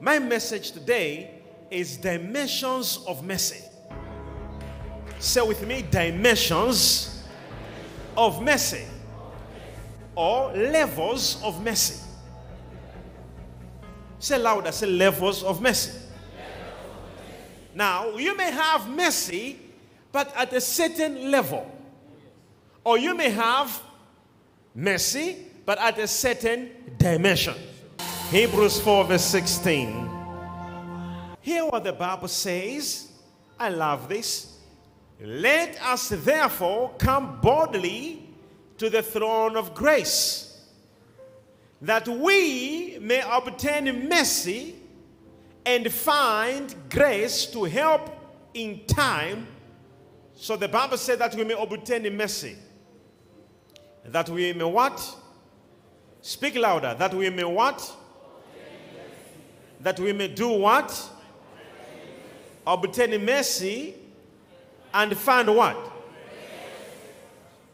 My message today is dimensions of mercy. Say with me, dimensions of mercy or levels of mercy. Say louder, say levels of mercy. Now, you may have mercy, but at a certain level. Or you may have mercy, but at a certain dimension. Hebrews 4, verse 16. Hear what the Bible says. I love this. Let us therefore come boldly to the throne of grace, that we may obtain mercy and find grace to help in time. So the Bible said that we may obtain mercy. That we may what? Speak louder. That we may what? That we may do what? Obtain mercy and find what?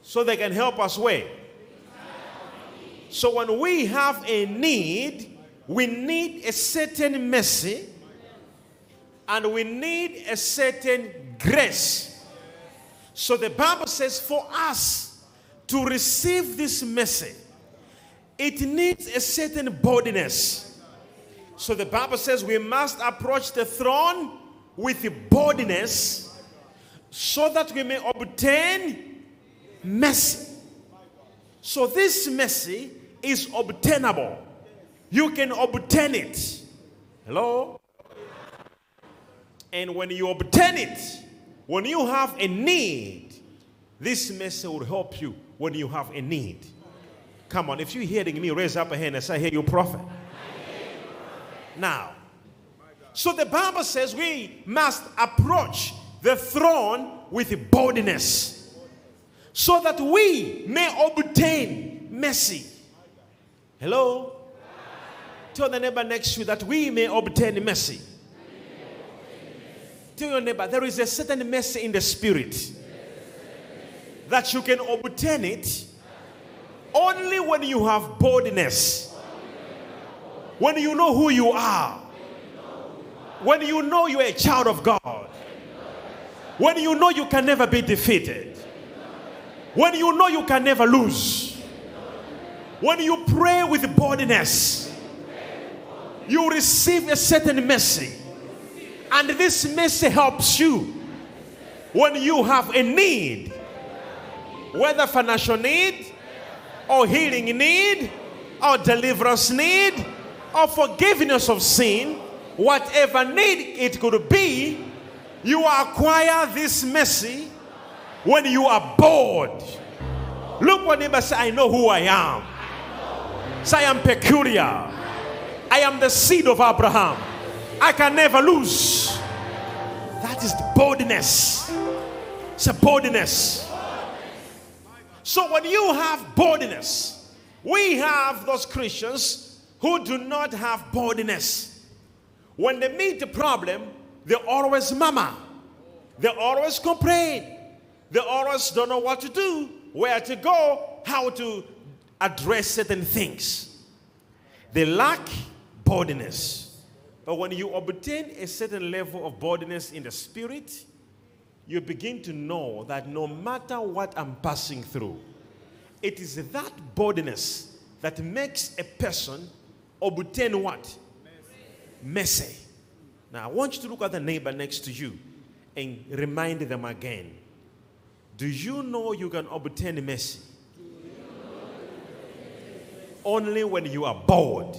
So they can help us where? So when we have a need, we need a certain mercy and we need a certain grace. So the Bible says for us to receive this mercy, it needs a certain boldness. So the Bible says we must approach the throne with boldness so that we may obtain mercy. So this mercy is obtainable. You can obtain it. Hello? And when you obtain it, when you have a need, this mercy will help you when you have a need. Come on, if you're hearing me, raise up a hand and say, I hear you, prophet. Now, so the Bible says we must approach the throne with boldness so that we may obtain mercy. Hello? Tell the neighbor next to you that we may obtain mercy. Tell your neighbor there is a certain mercy in the spirit that you can obtain it only when you have boldness. When you know who you are. When you know you're a child of God. When you know you can never be defeated. When you know you can never lose. When you pray with boldness, you receive a certain mercy. And this mercy helps you when you have a need, whether financial need, or healing need, or deliverance need, or forgiveness of sin, whatever need it could be, you acquire this mercy when you are bored. Look what neighbor say, I know who I am. Say I am peculiar. I am the seed of Abraham. I can never lose. That is boldness. It's a boldness. So when you have boldness, we have those Christians who do not have boldness. When they meet the problem, they always mama. They always complain. They always don't know what to do, where to go, how to address certain things. They lack boldness. But when you obtain a certain level of boldness in the spirit, you begin to know that no matter what I'm passing through, it is that boldness that makes a person obtain what? Mercy. Now, I want you to look at the neighbor next to you and remind them again. Do you know you can obtain mercy? Only when you are bold.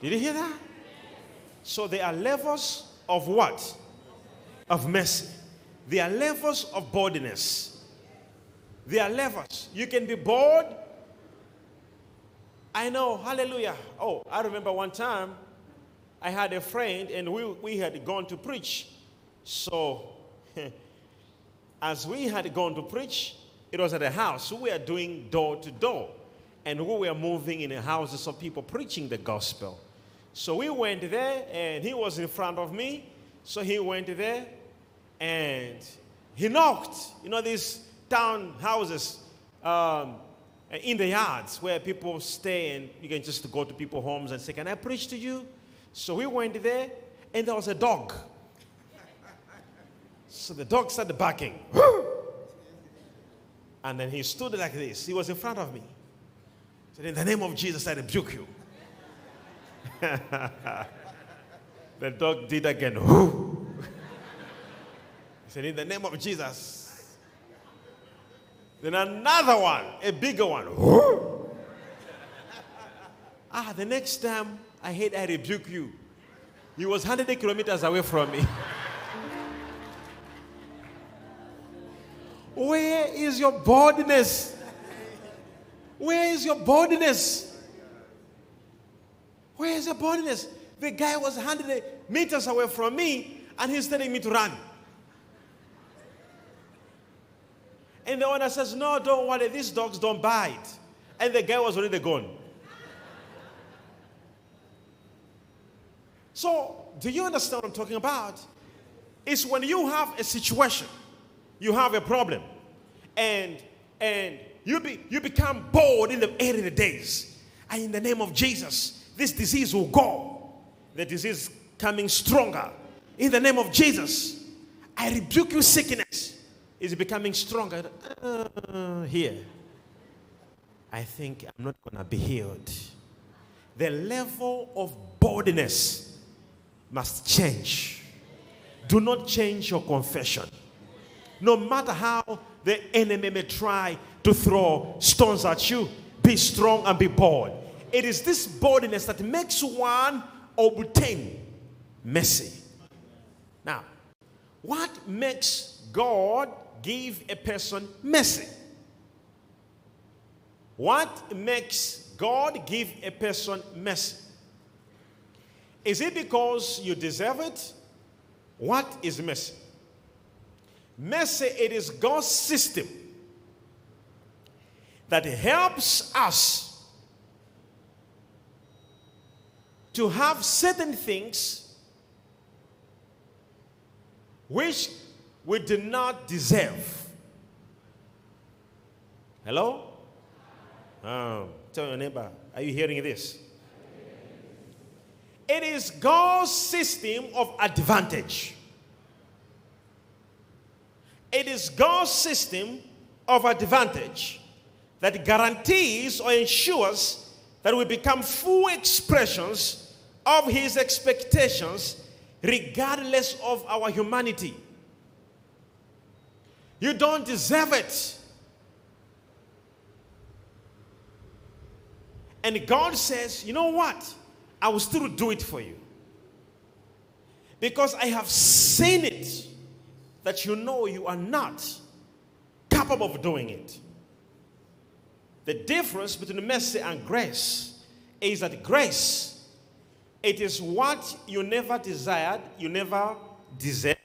Did you hear that? So there are levels of what? Of mercy. There are levels of boldness. There are levels. You can be bold. I know, hallelujah. Oh, I remember one time I had a friend and we, we had gone to preach. So, as we had gone to preach, it was at a house. We were doing door to door. And we were moving in the houses of people preaching the gospel. So we went there, and he was in front of me. So he went there, and he knocked. You know, these town houses, um, in the yards where people stay and you can just go to people's homes and say, Can I preach to you? So we went there and there was a dog. So the dog started barking. and then he stood like this. He was in front of me. Said, In the name of Jesus, I rebuke you. the dog did again. he said, In the name of Jesus. Then another one, a bigger one. ah, the next time I hate, I rebuke you. He was 100 kilometers away from me. Where is your boldness? Where is your boldness? Where is your boldness? The guy was 100 meters away from me and he's telling me to run. And the owner says, No, don't worry, these dogs don't bite. And the guy was already gone. So, do you understand what I'm talking about? It's when you have a situation, you have a problem, and and you be, you become bold in the early days. And in the name of Jesus, this disease will go. The disease coming stronger. In the name of Jesus, I rebuke you sickness is becoming stronger. Uh, here, I think I'm not going to be healed. The level of boldness must change. Do not change your confession. No matter how the enemy may try to throw stones at you, be strong and be bold. It is this boldness that makes one obtain mercy. Now, what makes God give a person mercy? What makes God give a person mercy? Is it because you deserve it? What is mercy? Mercy, it is God's system that helps us to have certain things which we do not deserve. Hello? Oh, tell your neighbor, are you hearing this? It is God's system of advantage. It is God's system of advantage that guarantees or ensures that we become full expressions of His expectations regardless of our humanity. You don't deserve it. And God says, you know what? I will still do it for you. Because I have seen it that you know you are not capable of doing it. The difference between mercy and grace is that grace, it is what you never desired, you never deserved,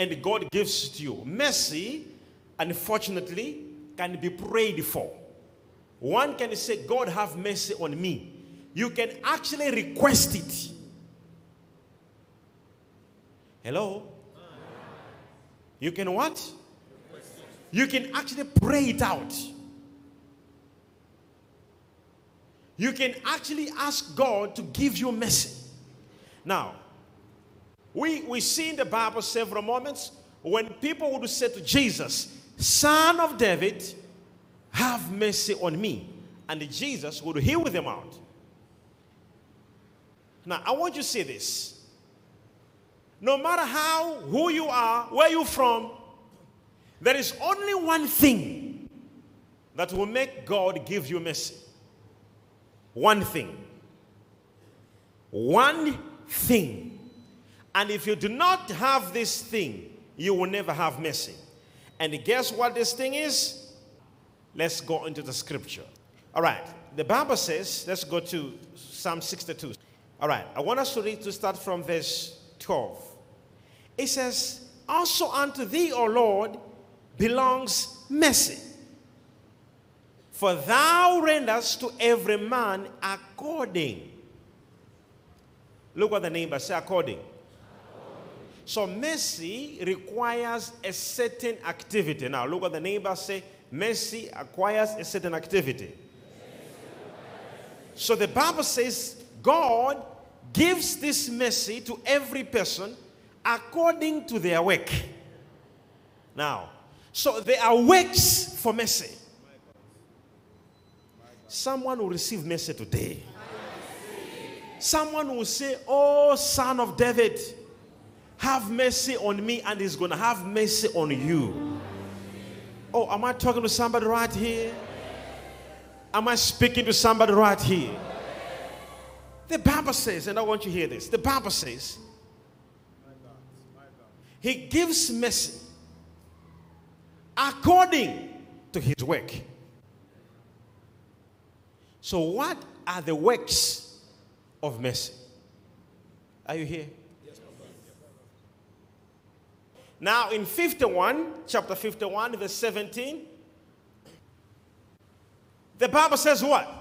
and God gives to you. Mercy, unfortunately, can be prayed for. One can say, God, have mercy on me. You can actually request it. Hello? You can what? You can actually pray it out. You can actually ask God to give you mercy. Now, we, we see in the Bible several moments when people would say to Jesus, Son of David, have mercy on me. And Jesus would heal them out. Now, I want you to see this. No matter how, who you are, where you're from, there is only one thing that will make God give you mercy. One thing. One thing. And if you do not have this thing, you will never have mercy. And guess what this thing is? Let's go into the scripture. All right. The Bible says, let's go to Psalm 62. All right. I want us to read to start from verse 12. It says, Also unto thee, O Lord, belongs mercy. For thou renderest to every man according. Look what the neighbor say according so mercy requires a certain activity. Now look what the neighbor say. mercy acquires a certain activity. So the Bible says God gives this mercy to every person according to their work. Now, so there are works for mercy. Someone will receive mercy today. Someone will say, Oh, son of David, have mercy on me, and he's going to have mercy on you. Oh, am I talking to somebody right here? Am I speaking to somebody right here? The Bible says, and I want you to hear this the Bible says, He gives mercy according to His work. So, what are the works of mercy? Are you here? Now, in 51, chapter 51, verse 17, the Bible says what?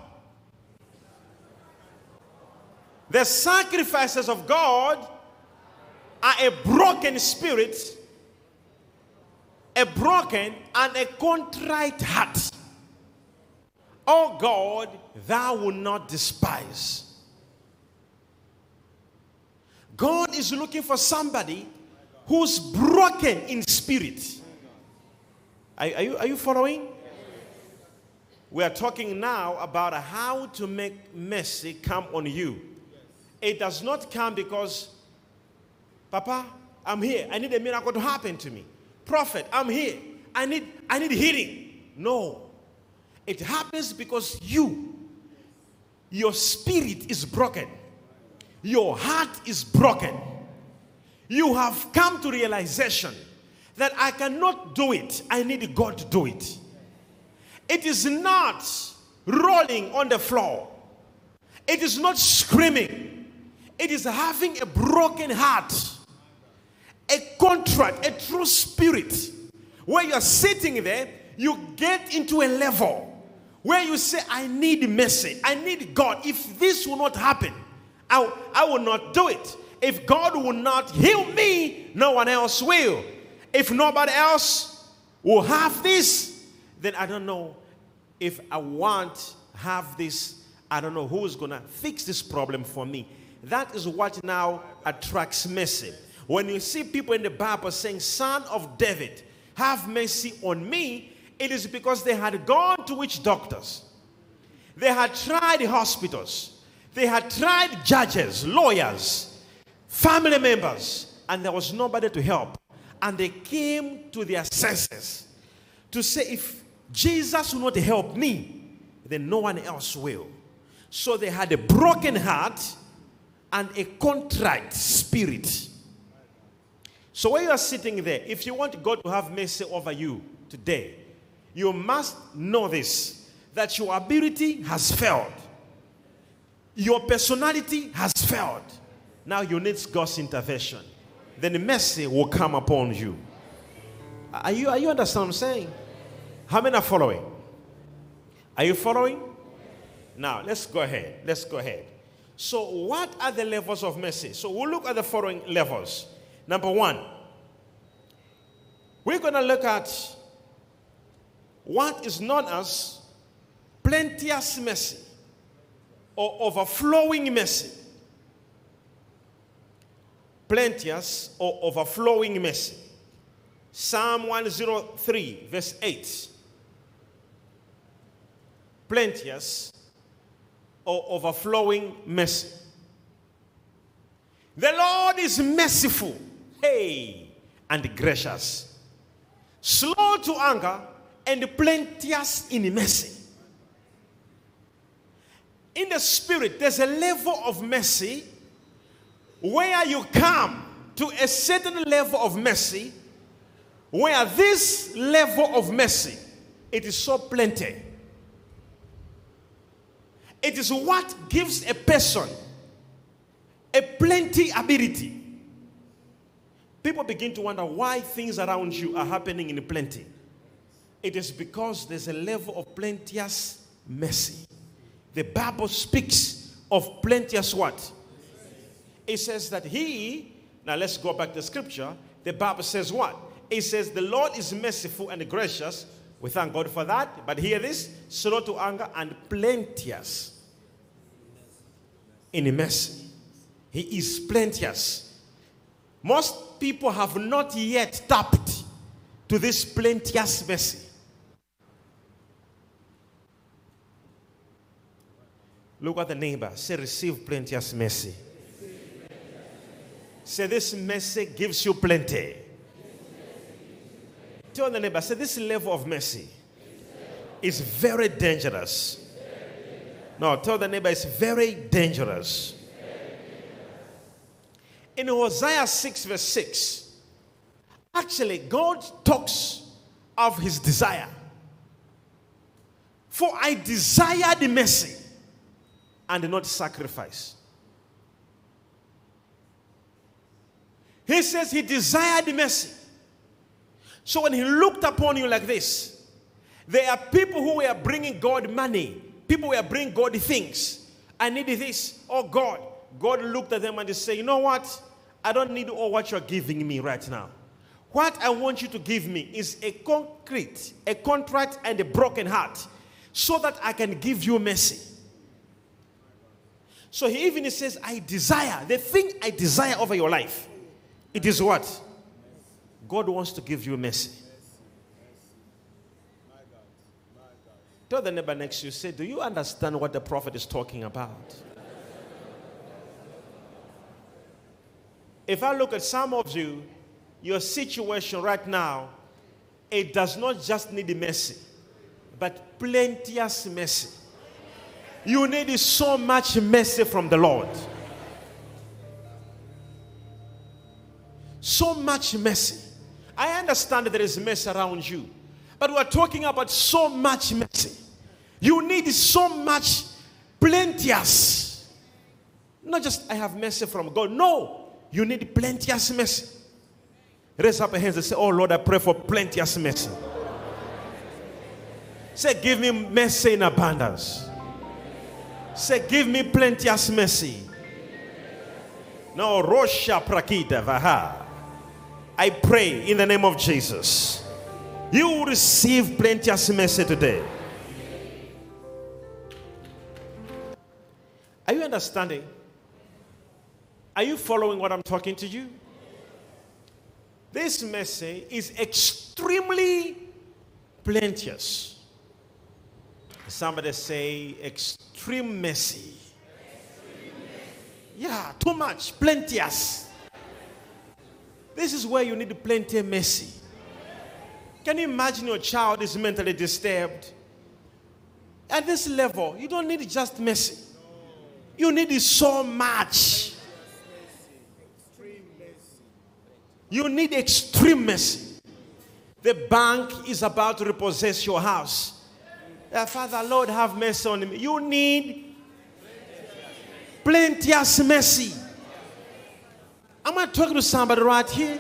The sacrifices of God are a broken spirit, a broken and a contrite heart. Oh God, thou will not despise. God is looking for somebody who's broken in spirit. Are, are, you, are you following? We are talking now about how to make mercy come on you. It does not come because, Papa, I'm here. I need a miracle to happen to me. Prophet, I'm here. I need, I need healing. No. It happens because you, your spirit is broken. Your heart is broken you have come to realization that I cannot do it. I need God to do it. It is not rolling on the floor. It is not screaming. It is having a broken heart, a contract, a true spirit. Where you're sitting there, you get into a level where you say, I need mercy. I need God. If this will not happen, I, I will not do it. If God will not heal me, no one else will. If nobody else will have this, then I don't know if I want have this. I don't know who is going to fix this problem for me. That is what now attracts mercy. When you see people in the Bible saying, Son of David, have mercy on me, it is because they had gone to witch doctors. They had tried hospitals. They had tried judges, lawyers family members, and there was nobody to help. And they came to their senses to say, if Jesus will not help me, then no one else will. So they had a broken heart and a contrite spirit. So when you are sitting there, if you want God to have mercy over you today, you must know this that your ability has failed, your personality has failed now you need God's intervention. Then the mercy will come upon you. Are you, are you understand what I'm saying? How many are following? Are you following? Now, let's go ahead. Let's go ahead. So, what are the levels of mercy? So, we'll look at the following levels. Number one, we're going to look at what is known as plenteous mercy or overflowing mercy plenteous or overflowing mercy. Psalm 103, verse 8. Plenteous or overflowing mercy. The Lord is merciful, hey, and gracious, slow to anger, and plenteous in mercy. In the spirit, there's a level of mercy where you come to a certain level of mercy, where this level of mercy, it is so plenty. It is what gives a person a plenty ability. People begin to wonder why things around you are happening in plenty. It is because there's a level of plenteous mercy. The Bible speaks of plenteous what? It says that he, now let's go back to scripture. The Bible says what? It says, The Lord is merciful and gracious, We thank God for that. But hear this slow to anger and plenteous in mercy. He is plenteous. Most people have not yet tapped to this plenteous mercy. Look at the neighbor. Say, receive plenteous mercy. Say, this mercy gives you plenty. Tell the neighbor, say, this level of mercy is very dangerous. No, tell the neighbor, it's very dangerous. In Hosea 6, verse 6, actually, God talks of his desire. For I desire the mercy and not sacrifice. He says he desired mercy. So when he looked upon you like this, there are people who were bringing God money, people were bringing God things. I need this. Oh God. God looked at them and he said, You know what? I don't need all what you're giving me right now. What I want you to give me is a concrete, a contract, and a broken heart so that I can give you mercy. So he even says, I desire, the thing I desire over your life, it is what? God wants to give you mercy. Tell the neighbor next to you, say, Do you understand what the prophet is talking about? If I look at some of you, your situation right now, it does not just need mercy, but plenteous mercy. You need so much mercy from the Lord. So much mercy. I understand there is mercy around you, but we're talking about so much mercy. You need so much plenteous. Not just I have mercy from God. No, you need plenteous mercy. Raise up your hands and say, Oh Lord, I pray for plenteous mercy. Say, Give me mercy in abundance. Say, give me plenteous mercy. No, Rosha Prakita Vaha. I pray in the name of Jesus. You will receive plenteous mercy today. Are you understanding? Are you following what I'm talking to you? This mercy is extremely plenteous. Somebody say extreme mercy. Yeah, too much, plenteous. This is where you need plenty of mercy. Can you imagine your child is mentally disturbed? At this level, you don't need just mercy. You need so much. You need extreme mercy. The bank is about to repossess your house. Father, Lord, have mercy on me. You need plenteous mercy. Am I talking to somebody right here?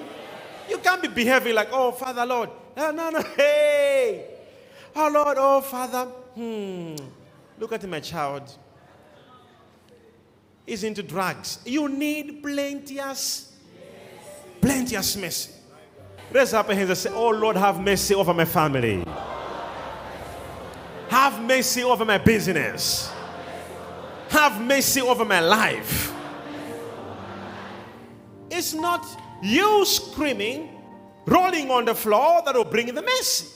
You can't be behaving like, oh, Father, Lord. No, no, no. Hey. Oh, Lord, oh, Father. Hmm. Look at my child. He's into drugs. You need plenteous, plenteous mercy. Raise up your hands and say, Oh, Lord, have mercy over my family. Have mercy over my business. Have mercy over my life. It's not you screaming, rolling on the floor that will bring the mercy.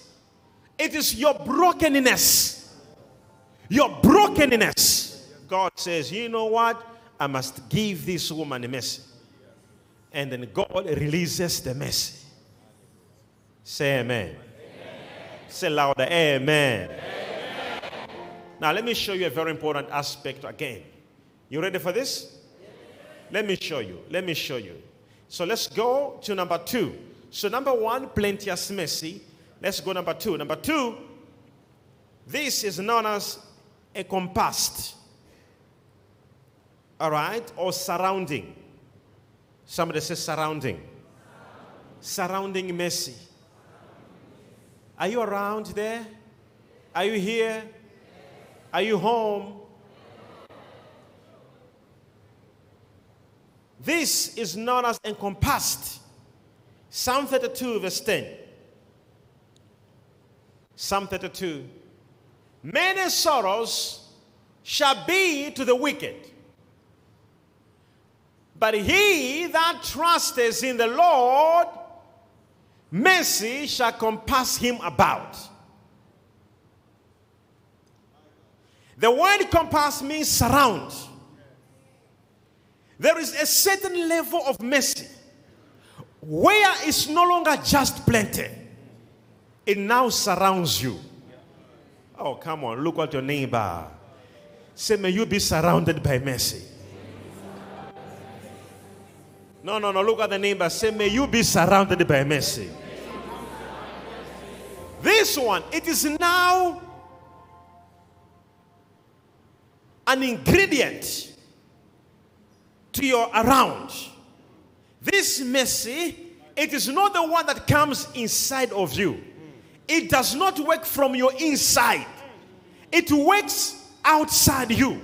It is your brokenness. Your brokenness. God says, you know what? I must give this woman a mercy. And then God releases the mercy. Say amen. amen. Say louder, amen. amen. Now, let me show you a very important aspect again. You ready for this? Let me show you. Let me show you. So let's go to number two. So, number one, plenteous mercy. Let's go number two. Number two, this is known as a compassed. All right? Or surrounding. Somebody says surrounding. Surrounding mercy. Are you around there? Are you here? Are you home? This is known as encompassed. Psalm 32, verse 10. Psalm 32. Many sorrows shall be to the wicked, but he that trusteth in the Lord, mercy shall compass him about. The word compass means surround. There is a certain level of mercy where it's no longer just plenty, it now surrounds you. Oh, come on, look at your neighbor. Say, may you be surrounded by mercy. No, no, no, look at the neighbor. Say, may you be surrounded by mercy. This one, it is now an ingredient to your around. This mercy, it is not the one that comes inside of you. It does not work from your inside. It works outside you.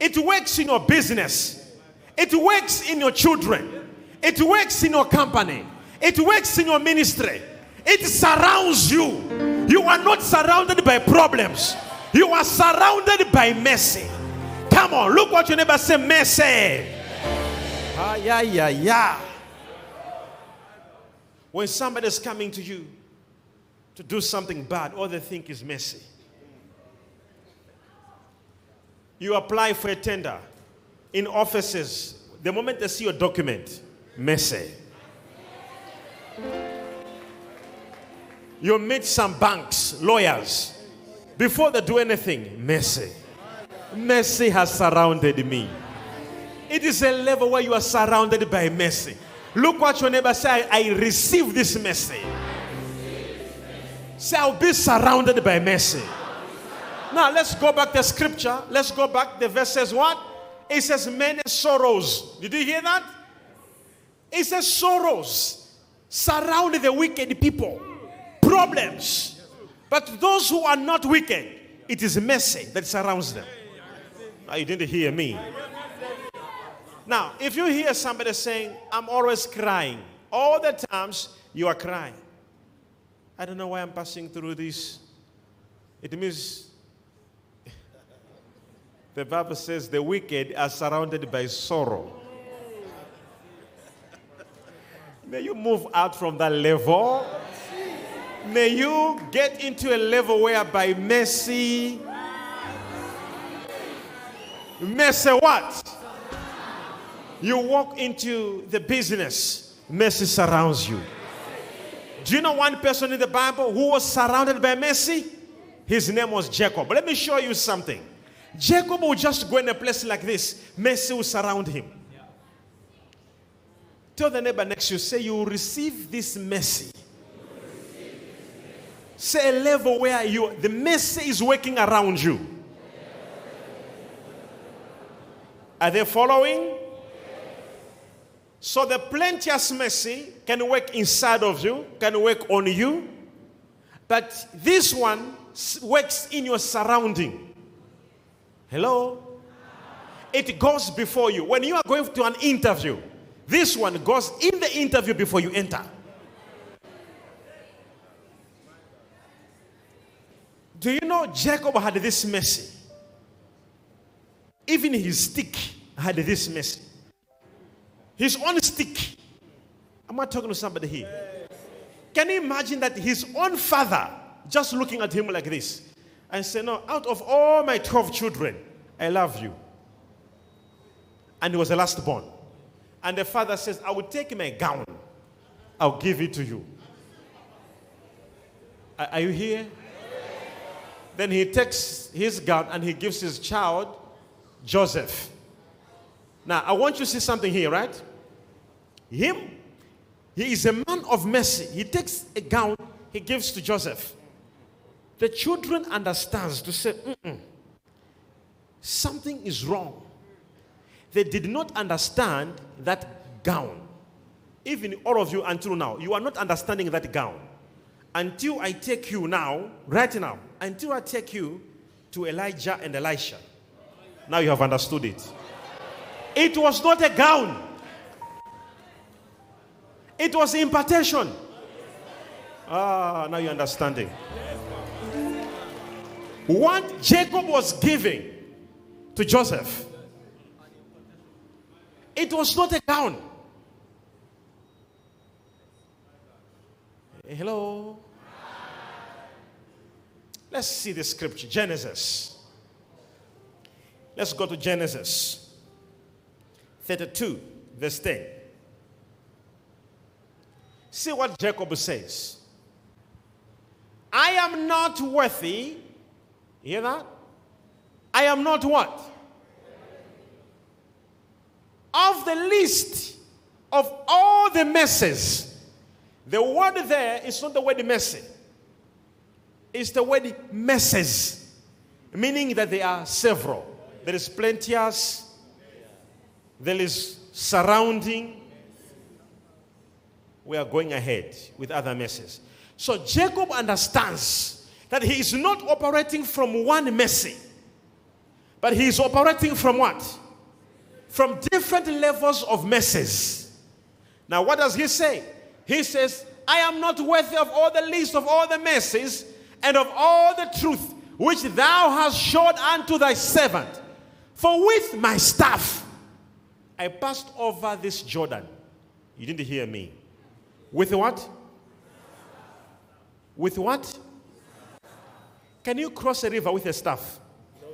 It works in your business. It works in your children. It works in your company. It works in your ministry. It surrounds you. You are not surrounded by problems. You are surrounded by mercy. Come on, look what your neighbor say, mercy. Ah, yeah, yeah, yeah. When somebody is coming to you to do something bad, all they think is mercy. You apply for a tender in offices. The moment they see your document, mercy. You meet some banks, lawyers. Before they do anything, mercy. Mercy has surrounded me. It is a level where you are surrounded by mercy. Look what your neighbor say. I receive this mercy. Say, I'll be surrounded by mercy. Now let's go back to scripture. Let's go back. The verse says what? It says many sorrows. Did you hear that? It says sorrows surround the wicked people, problems. But those who are not wicked, it is mercy that surrounds them. Now, you didn't hear me. Now, if you hear somebody saying, I'm always crying, all the times you are crying, I don't know why I'm passing through this. It means the Bible says the wicked are surrounded by sorrow. May you move out from that level. May you get into a level whereby mercy. Mercy what? You walk into the business, mercy surrounds you. Do you know one person in the Bible who was surrounded by mercy? His name was Jacob. Let me show you something. Jacob will just go in a place like this, mercy will surround him. Tell the neighbor next to you, say, You will receive this mercy. Say a level where you the mercy is working around you. Are they following? So the plenteous mercy can work inside of you, can work on you, but this one works in your surrounding. Hello? It goes before you. When you are going to an interview, this one goes in the interview before you enter. Do you know Jacob had this mercy? Even his stick had this mercy. His own stick. Am I talking to somebody here? Can you imagine that his own father just looking at him like this and say, No, out of all my 12 children, I love you. And he was the last born. And the father says, I will take my gown, I'll give it to you. Are, are you here? Then he takes his gown and he gives his child, Joseph. Now, I want you to see something here, right? Him, he is a man of mercy. He takes a gown, he gives to Joseph. The children understands to say, something is wrong. They did not understand that gown. Even all of you until now, you are not understanding that gown. Until I take you now, right now, until I take you to Elijah and Elisha. Now you have understood it. It was not a gown, it was impartation. Ah, now you're understanding. what Jacob was giving to Joseph, it was not a gown. Hello? Let's see the scripture Genesis. Let's go to Genesis 32, verse 10. See what Jacob says. I am not worthy. Hear that? I am not what? Of the least of all the messes. The word there is not the word messy. It's the word messes. Meaning that there are several. There is plenteous. There is surrounding. We are going ahead with other messes. So Jacob understands that he is not operating from one mercy, but he is operating from what? From different levels of messes. Now, what does he say? He says, I am not worthy of all the least of all the mercies and of all the truth which thou hast showed unto thy servant. For with my staff I passed over this Jordan. You didn't hear me. With what? With what? Can you cross a river with a staff? No.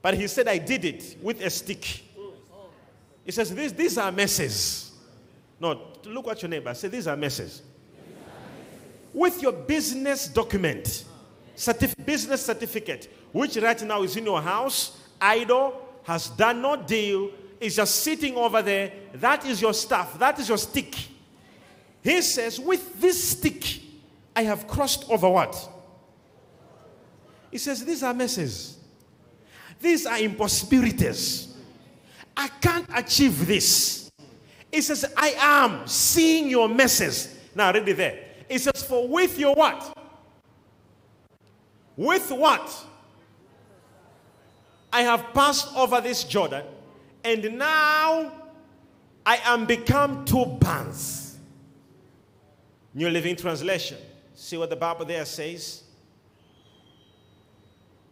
But he said, I did it with a stick. He says, These, these are messes. No, look at your neighbor. Say, These are messes. With your business document, certif- business certificate, which right now is in your house, idle, has done no deal, is just sitting over there. That is your staff. That is your stick. He says, With this stick, I have crossed over what? He says, These are messes. These are impossibilities. I can't achieve this. He says, I am seeing your messes. Now, read it there. He says, For with your what? With what? I have passed over this Jordan, and now I am become two bands. New Living Translation. See what the Bible there says?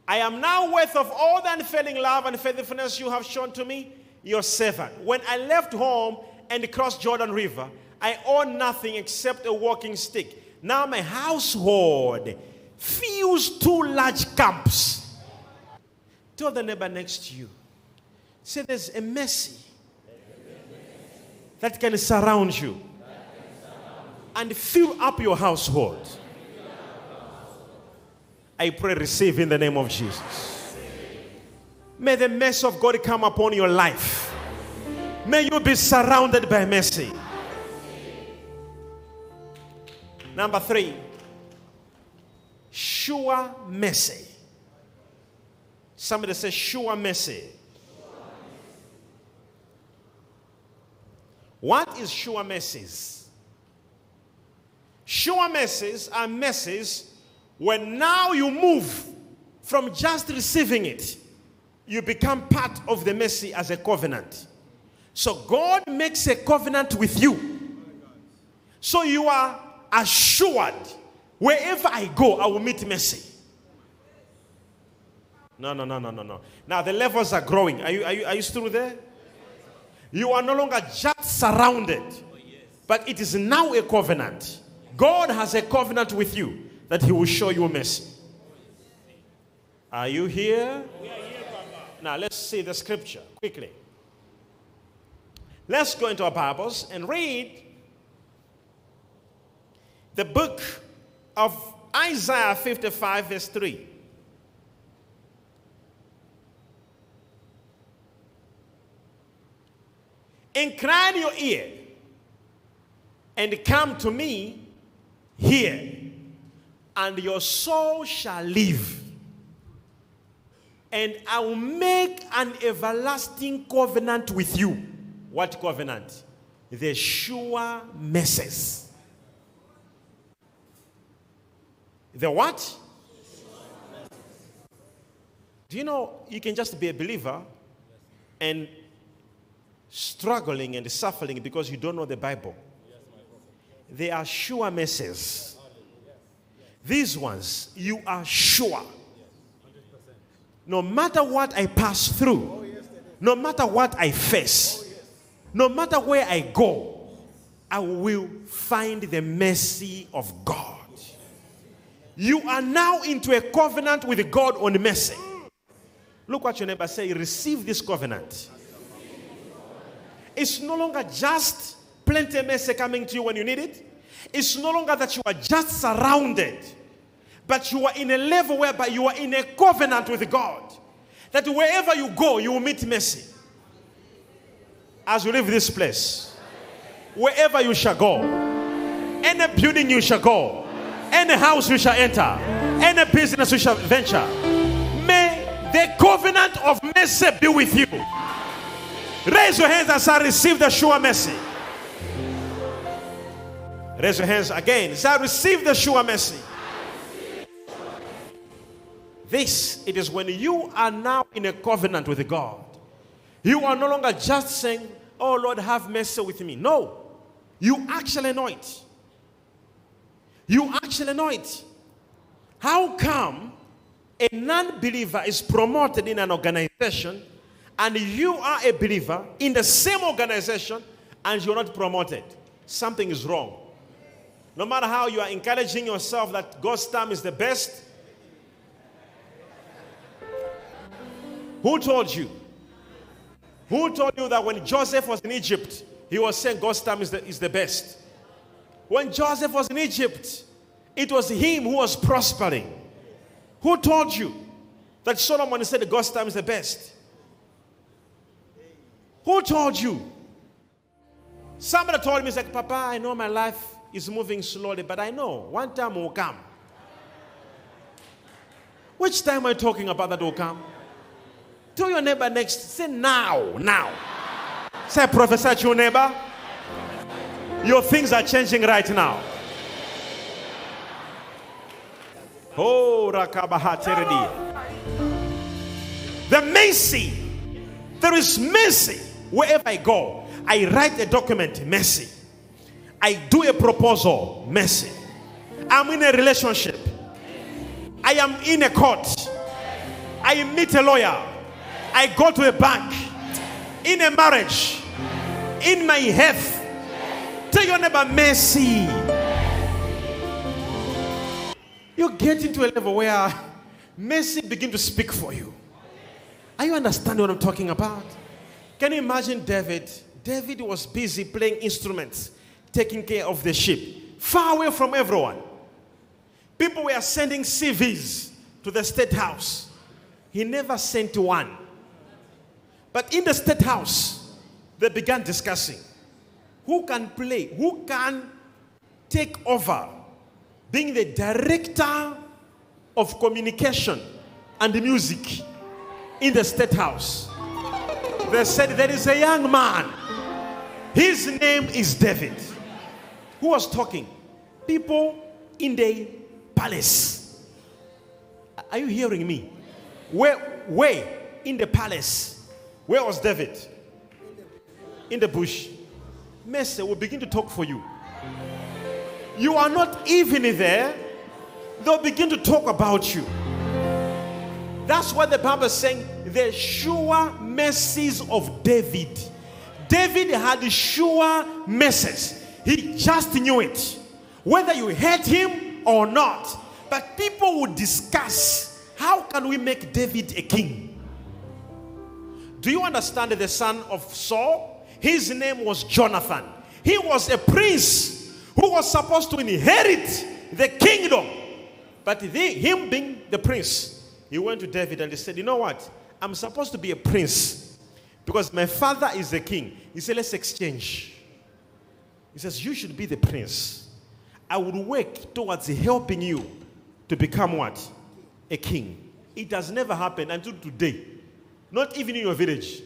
I am now worth of all the unfailing love and faithfulness you have shown to me, your servant. When I left home and crossed Jordan River, I owned nothing except a walking stick. Now my household fills two large camps. Tell the neighbor next to you. Say there's a mercy that can surround you and fill up your household. I pray, receive in the name of Jesus. May the mercy of God come upon your life. May you be surrounded by mercy. Number three, sure mercy. Somebody say, sure mercy. What is sure mercies? Sure mercies are mercies when now you move from just receiving it, you become part of the mercy as a covenant. So God makes a covenant with you. So you are assured wherever I go, I will meet mercy. No, no, no, no, no, no. Now the levels are growing. Are you, are you, are you still there? You are no longer just surrounded, but it is now a covenant. God has a covenant with you that He will show you mercy. Are you here? We are here. Now let's see the scripture quickly. Let's go into our Bibles and read the book of Isaiah 55, verse 3. Incline your ear and come to me here, and your soul shall live. And I will make an everlasting covenant with you. What covenant? The sure messes. The what? Do you know you can just be a believer and struggling and suffering because you don't know the Bible? They are sure messes. These ones, you are sure no matter what I pass through, no matter what I face, no matter where I go, I will find the mercy of God. You are now into a covenant with God on mercy. Look what your neighbor say. Receive this covenant. It's no longer just plenty mercy coming to you when you need it. It's no longer that you are just surrounded, but you are in a level whereby you are in a covenant with God. That wherever you go, you will meet mercy. As you leave this place, wherever you shall go, any building you shall go, any house you shall enter, any business you shall venture, may the covenant of mercy be with you. Raise your hands and say, Receive the sure mercy. Raise your hands again. Say, I Receive the sure mercy. This, it is when you are now in a covenant with God. You are no longer just saying, Oh Lord, have mercy with me. No. You actually know it. You actually know it. How come a non believer is promoted in an organization and you are a believer in the same organization and you're not promoted? Something is wrong. No matter how you are encouraging yourself that God's time is the best, who told you? Who told you that when Joseph was in Egypt, he was saying God's time is the, is the best? When Joseph was in Egypt, it was him who was prospering. Who told you that Solomon said God's time is the best? Who told you? Somebody told me, he's like, Papa, I know my life is moving slowly, but I know one time will come. Which time are you talking about that will come? Tell your neighbor next, say now, now. Say, prophesy to your neighbor. Your things are changing right now. Oh, The mercy. There is mercy wherever I go. I write a document, mercy. I do a proposal, mercy. I'm in a relationship. I am in a court. I meet a lawyer. I go to a bank. In a marriage. In my health. Tell your neighbor mercy. You get into a level where mercy begin to speak for you. Are you understanding what I'm talking about? Can you imagine David? David was busy playing instruments, taking care of the sheep, far away from everyone. People were sending CVs to the state house. He never sent one. But in the state house, they began discussing who can play, who can take over being the director of communication and music in the state house. They said there is a young man. His name is David. Who was talking? People in the palace. Are you hearing me? Where, where? In the palace. Where was David? In the bush. Mercy will begin to talk for you. You are not even there, they'll begin to talk about you. That's what the Bible is saying the sure mercies of David. David had sure mercies, he just knew it. Whether you hate him or not, but people would discuss how can we make David a king? Do you understand the son of Saul? His name was Jonathan. He was a prince who was supposed to inherit the kingdom. But the, him being the prince, he went to David and he said, You know what? I'm supposed to be a prince because my father is the king. He said, Let's exchange. He says, You should be the prince. I would work towards helping you to become what? A king. It has never happened until today. Not even in your village.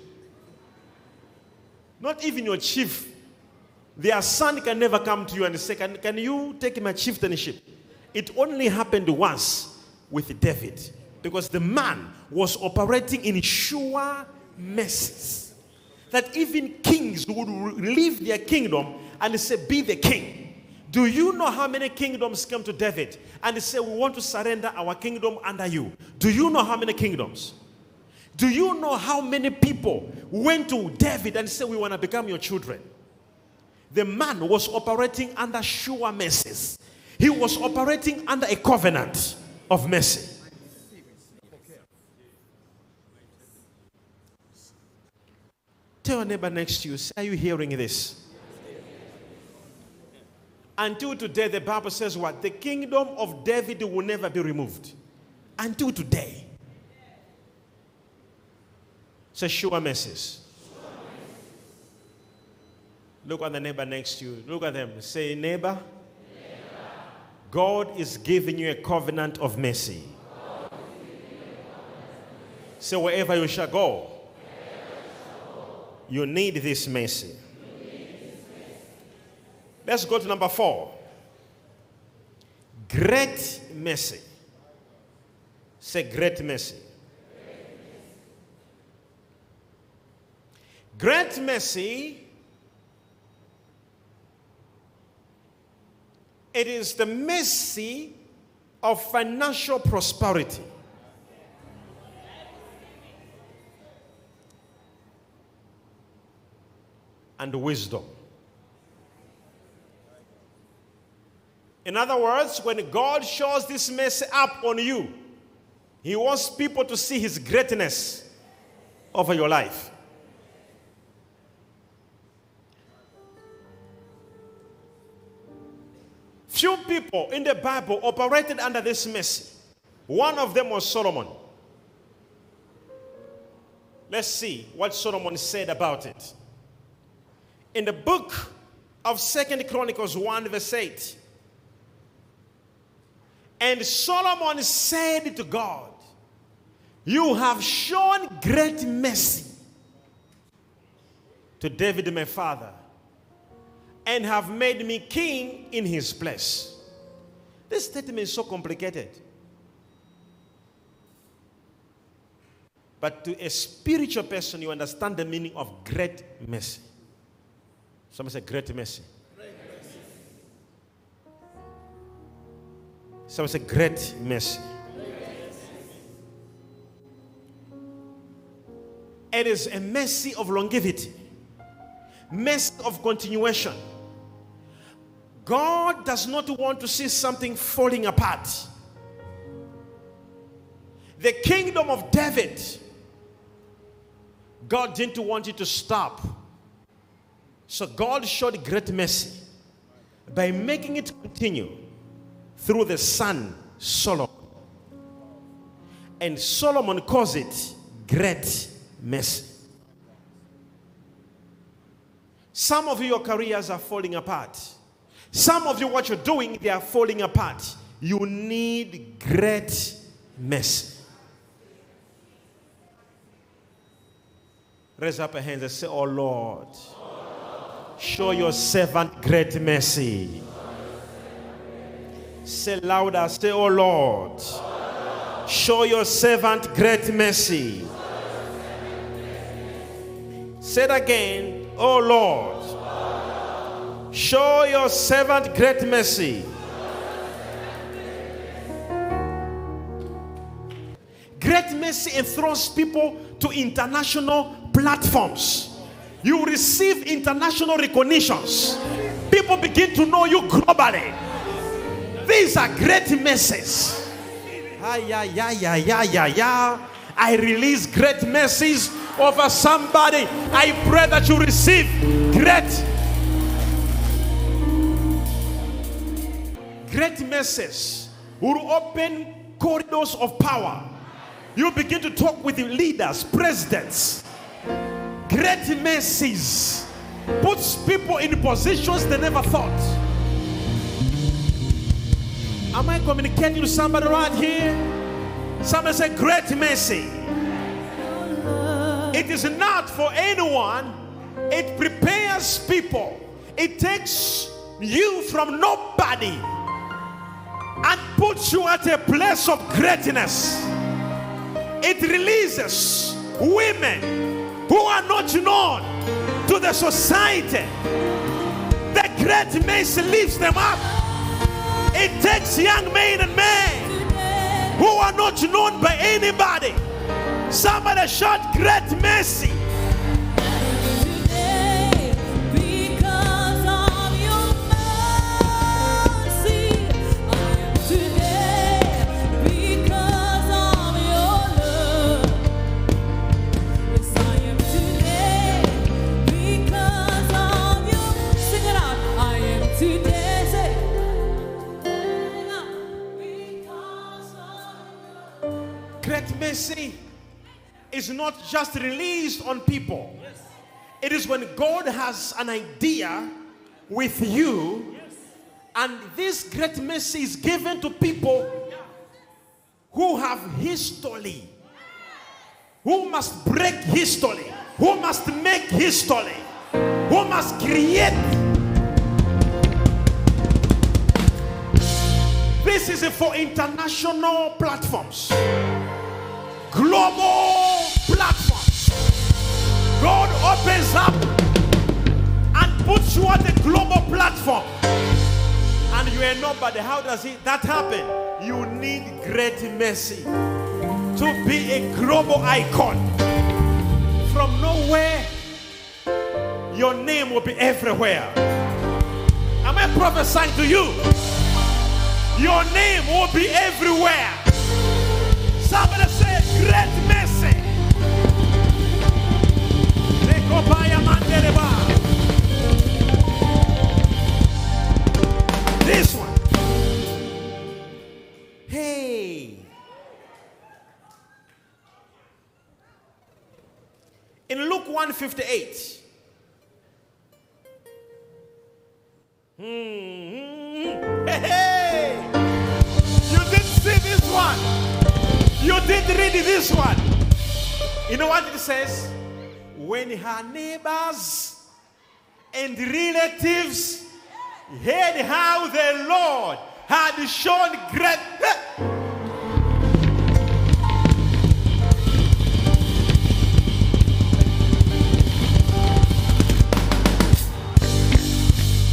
Not even your chief their son can never come to you and say, Can, can you take my chieftainship? It only happened once with David because the man was operating in sure mercies. That even kings would leave their kingdom and say, Be the king. Do you know how many kingdoms came to David and they say, We want to surrender our kingdom under you? Do you know how many kingdoms? Do you know how many people went to David and said, We want to become your children? The man was operating under sure mercies. He was operating under a covenant of mercy. Tell your neighbor next to you, are you hearing this? Until today, the Bible says what? The kingdom of David will never be removed. Until today. Say sure mercies. Look at the neighbor next to you. Look at them. Say, neighbor, neighbor. God is giving you a covenant of mercy. Say, wherever you shall go, you need this mercy. Let's go to number four. Great mercy. Say, great mercy. Great mercy It is the mercy of financial prosperity. And wisdom. In other words, when God shows this mercy up on you, He wants people to see His greatness over your life. Few people in the Bible operated under this mercy. One of them was Solomon. Let's see what Solomon said about it. In the book of Second Chronicles 1, verse 8. And Solomon said to God, You have shown great mercy to David, my father and have made me king in his place. This statement is so complicated. But to a spiritual person, you understand the meaning of great mercy. Someone say great mercy. Great mercy. Someone say great mercy. It is a mercy of longevity, mercy of continuation God does not want to see something falling apart. The kingdom of David, God didn't want it to stop. So God showed great mercy by making it continue through the son Solomon. And Solomon calls it great mercy. Some of your careers are falling apart. Some of you, what you're doing, they are falling apart. You need great mercy. Raise up your hands and say, Oh Lord, show your servant great mercy. Say louder, say, Oh Lord, show your servant great mercy. Say it again, Oh Lord, Show your servant great mercy. Great mercy enthrones people to international platforms. You receive international recognitions. People begin to know you globally. These are great mercies. Ah, yeah, yeah, yeah, yeah, yeah, yeah. I release great mercies over somebody. I pray that you receive great great mercies will open corridors of power. You begin to talk with leaders, presidents. Great mercies puts people in positions they never thought. Am I communicating to somebody right here? Somebody say, Great mercy. It is not for anyone, it prepares people. It takes you from nobody and puts you at a place of greatness. It releases women who are not known to the society. The great mercy lifts them up. It takes young men and men who are not known by anybody Somebody shout great mercy. Is not just released on people. It is when God has an idea with you, and this great mercy is given to people who have history, who must break history, who must make history, who must create. This is for international platforms global platform. God opens up and puts you on the global platform. And you are nobody. How does it that happen? You need great mercy to be a global icon. From nowhere, your name will be everywhere. Am I prophesying to you? Your name will be everywhere. Somebody say, great mercy. This one. Hey. In Luke 158. Read this one. You know what it says? When her neighbors and relatives heard how the Lord had shown great.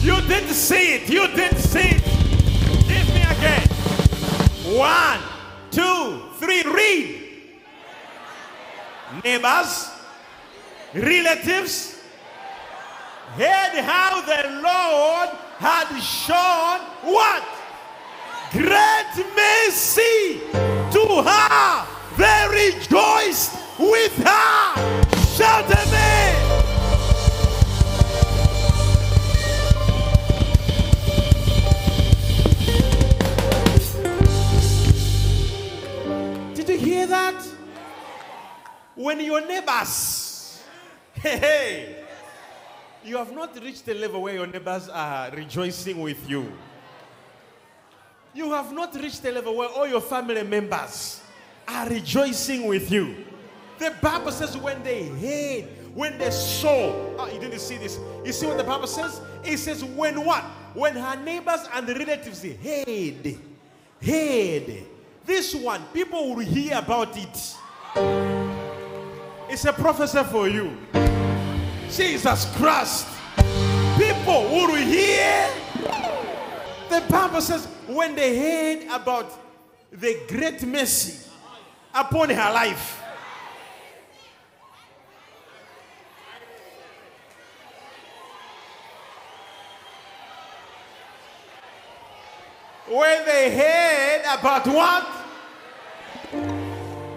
You didn't see it. You didn't see it. Give me again. One, two, three, read. Neighbors, relatives, heard how the Lord had shown what? Great mercy to her. They rejoiced with her. Shout amen. Did you hear that? When your neighbors, hey, hey, you have not reached the level where your neighbors are rejoicing with you. You have not reached the level where all your family members are rejoicing with you. The Bible says when they heard, when they saw, oh, you didn't see this. You see what the Bible says? It says when what? When her neighbors and relatives heard, heard. This one, people will hear about it. It's a prophecy for you. Jesus Christ. People will hear. The Bible says when they heard about the great mercy upon her life. When they heard about what?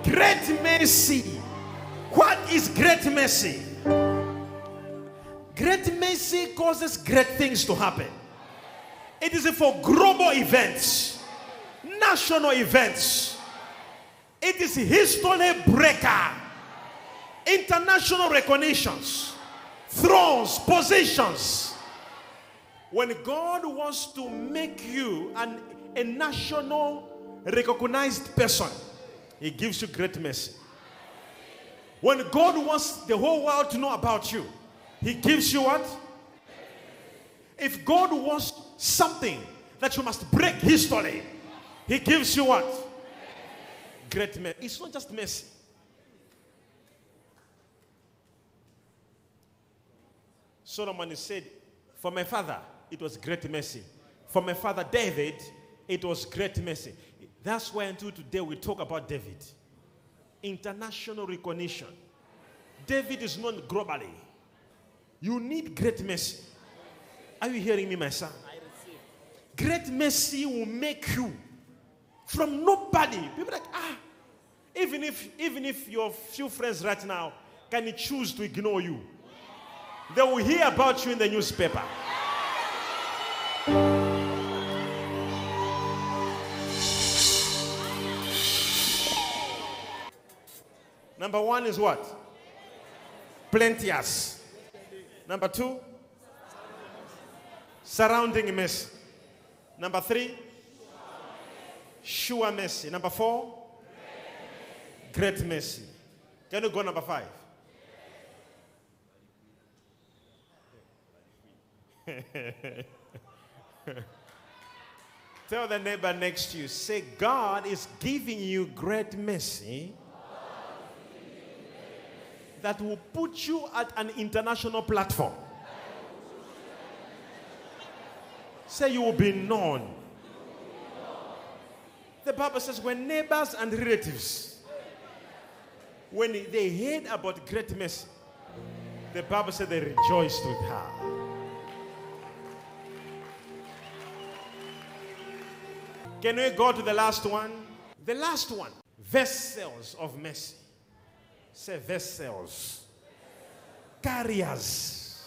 Great mercy. What is great mercy? Great mercy causes great things to happen. It is for global events, national events. It is history breaker, international recognitions, thrones, positions. When God wants to make you an, a national recognized person, He gives you great mercy. When God wants the whole world to know about you, He gives you what? If God wants something that you must break history, He gives you what? Great mercy. It's not just mercy. Solomon said, For my father, it was great mercy. For my father David, it was great mercy. That's why until today we talk about David. International recognition. David is known globally. You need great mercy. Are you hearing me, my son? Great mercy will make you from nobody. People like, ah, even if even if your few friends right now can choose to ignore you, they will hear about you in the newspaper. Number one is what? Plenteous. Number two, surrounding mercy. Number three, sure mercy. Number four, great mercy. Can you go number five? Tell the neighbor next to you, say, God is giving you great mercy that will put you at an international platform. Say you will be known. The Bible says when neighbors and relatives, when they heard about great mercy, the Bible said they rejoiced with her. Can we go to the last one? The last one vessels of mercy. Say vessels, carriers.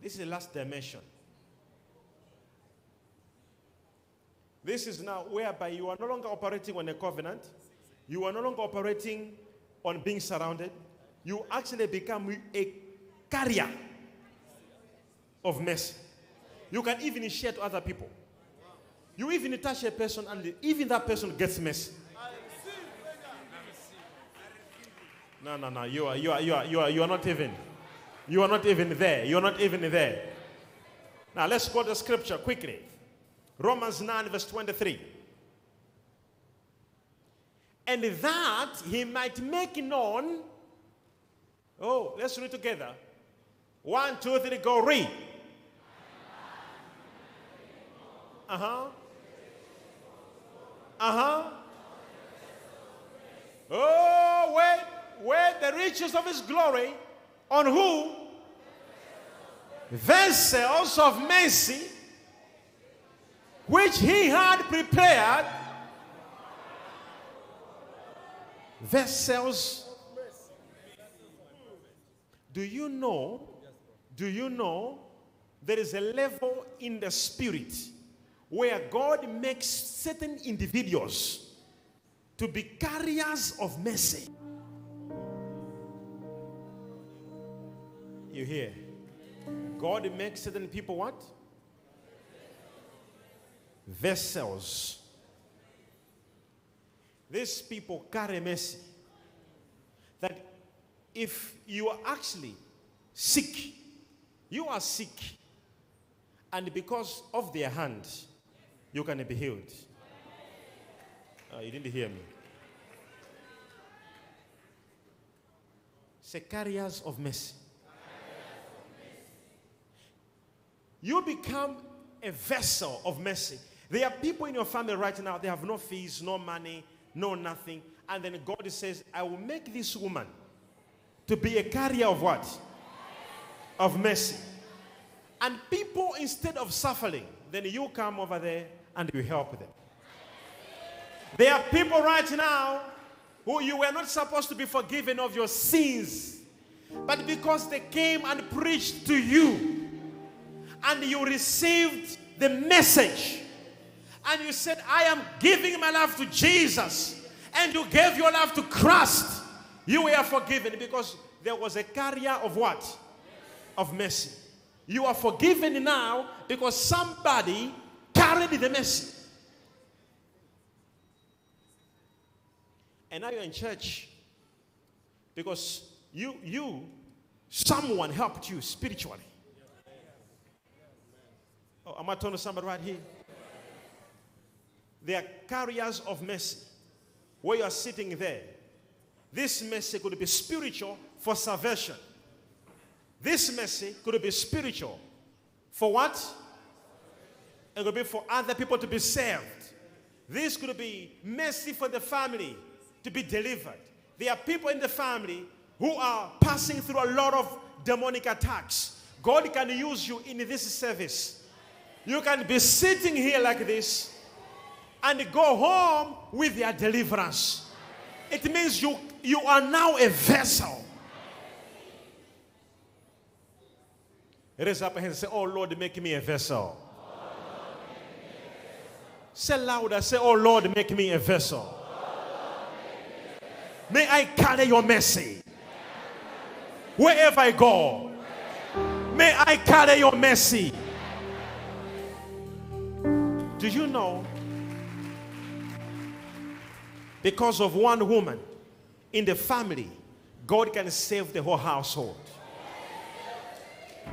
This is the last dimension. This is now whereby you are no longer operating on a covenant, you are no longer operating on being surrounded. You actually become a carrier of mercy. You can even share to other people. You even touch a person, and even that person gets mercy. No, no, no. You are, you are, you are, you are, you are not even. You are not even there. You are not even there. Now let's go to scripture quickly. Romans 9, verse 23. And that he might make known. Oh, let's read together. One, two, three, go read. Uh huh. Uh huh. Oh, wait, wait, the riches of his glory on who? Vessels of mercy, which he had prepared. Vessels. Do you know? Do you know there is a level in the spirit where God makes certain individuals to be carriers of mercy. You hear? God makes certain people what? Vessels. These people carry mercy. That if you are actually sick, you are sick, and because of their hand, you can be healed. Oh, you didn't hear me. Say of mercy. You become a vessel of mercy. There are people in your family right now, they have no fees, no money, no nothing. And then God says, I will make this woman to be a carrier of what? Of mercy. And people, instead of suffering, then you come over there and you help them. There are people right now who you were not supposed to be forgiven of your sins, but because they came and preached to you, and you received the message, and you said, I am giving my life to Jesus, and you gave your life to Christ, you were forgiven because there was a carrier of what? Of mercy. You are forgiven now because somebody carried the mercy. And now you're in church because you, you, someone helped you spiritually. Am I talking to somebody right here? They are carriers of mercy. Where you are sitting there, this mercy could be spiritual for salvation. This mercy could be spiritual for what? It could be for other people to be saved. This could be mercy for the family. to be delivered. There are people in the family who are passing through a lot of demonic attacks. God can use you in this service. You can be sitting here like this and go home with your deliverance. It means you, you are now a vessel. Raise up a hand and say, Oh Lord, make me a vessel. Say louder, say, Oh Lord, make me a vessel. May I carry your mercy wherever I go. May I carry your mercy. Do you know? Because of one woman in the family, God can save the whole household.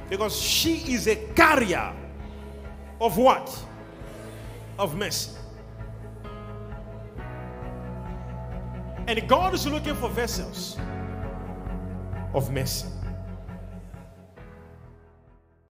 Because she is a carrier of what? Of mercy. And God is looking for vessels of mercy.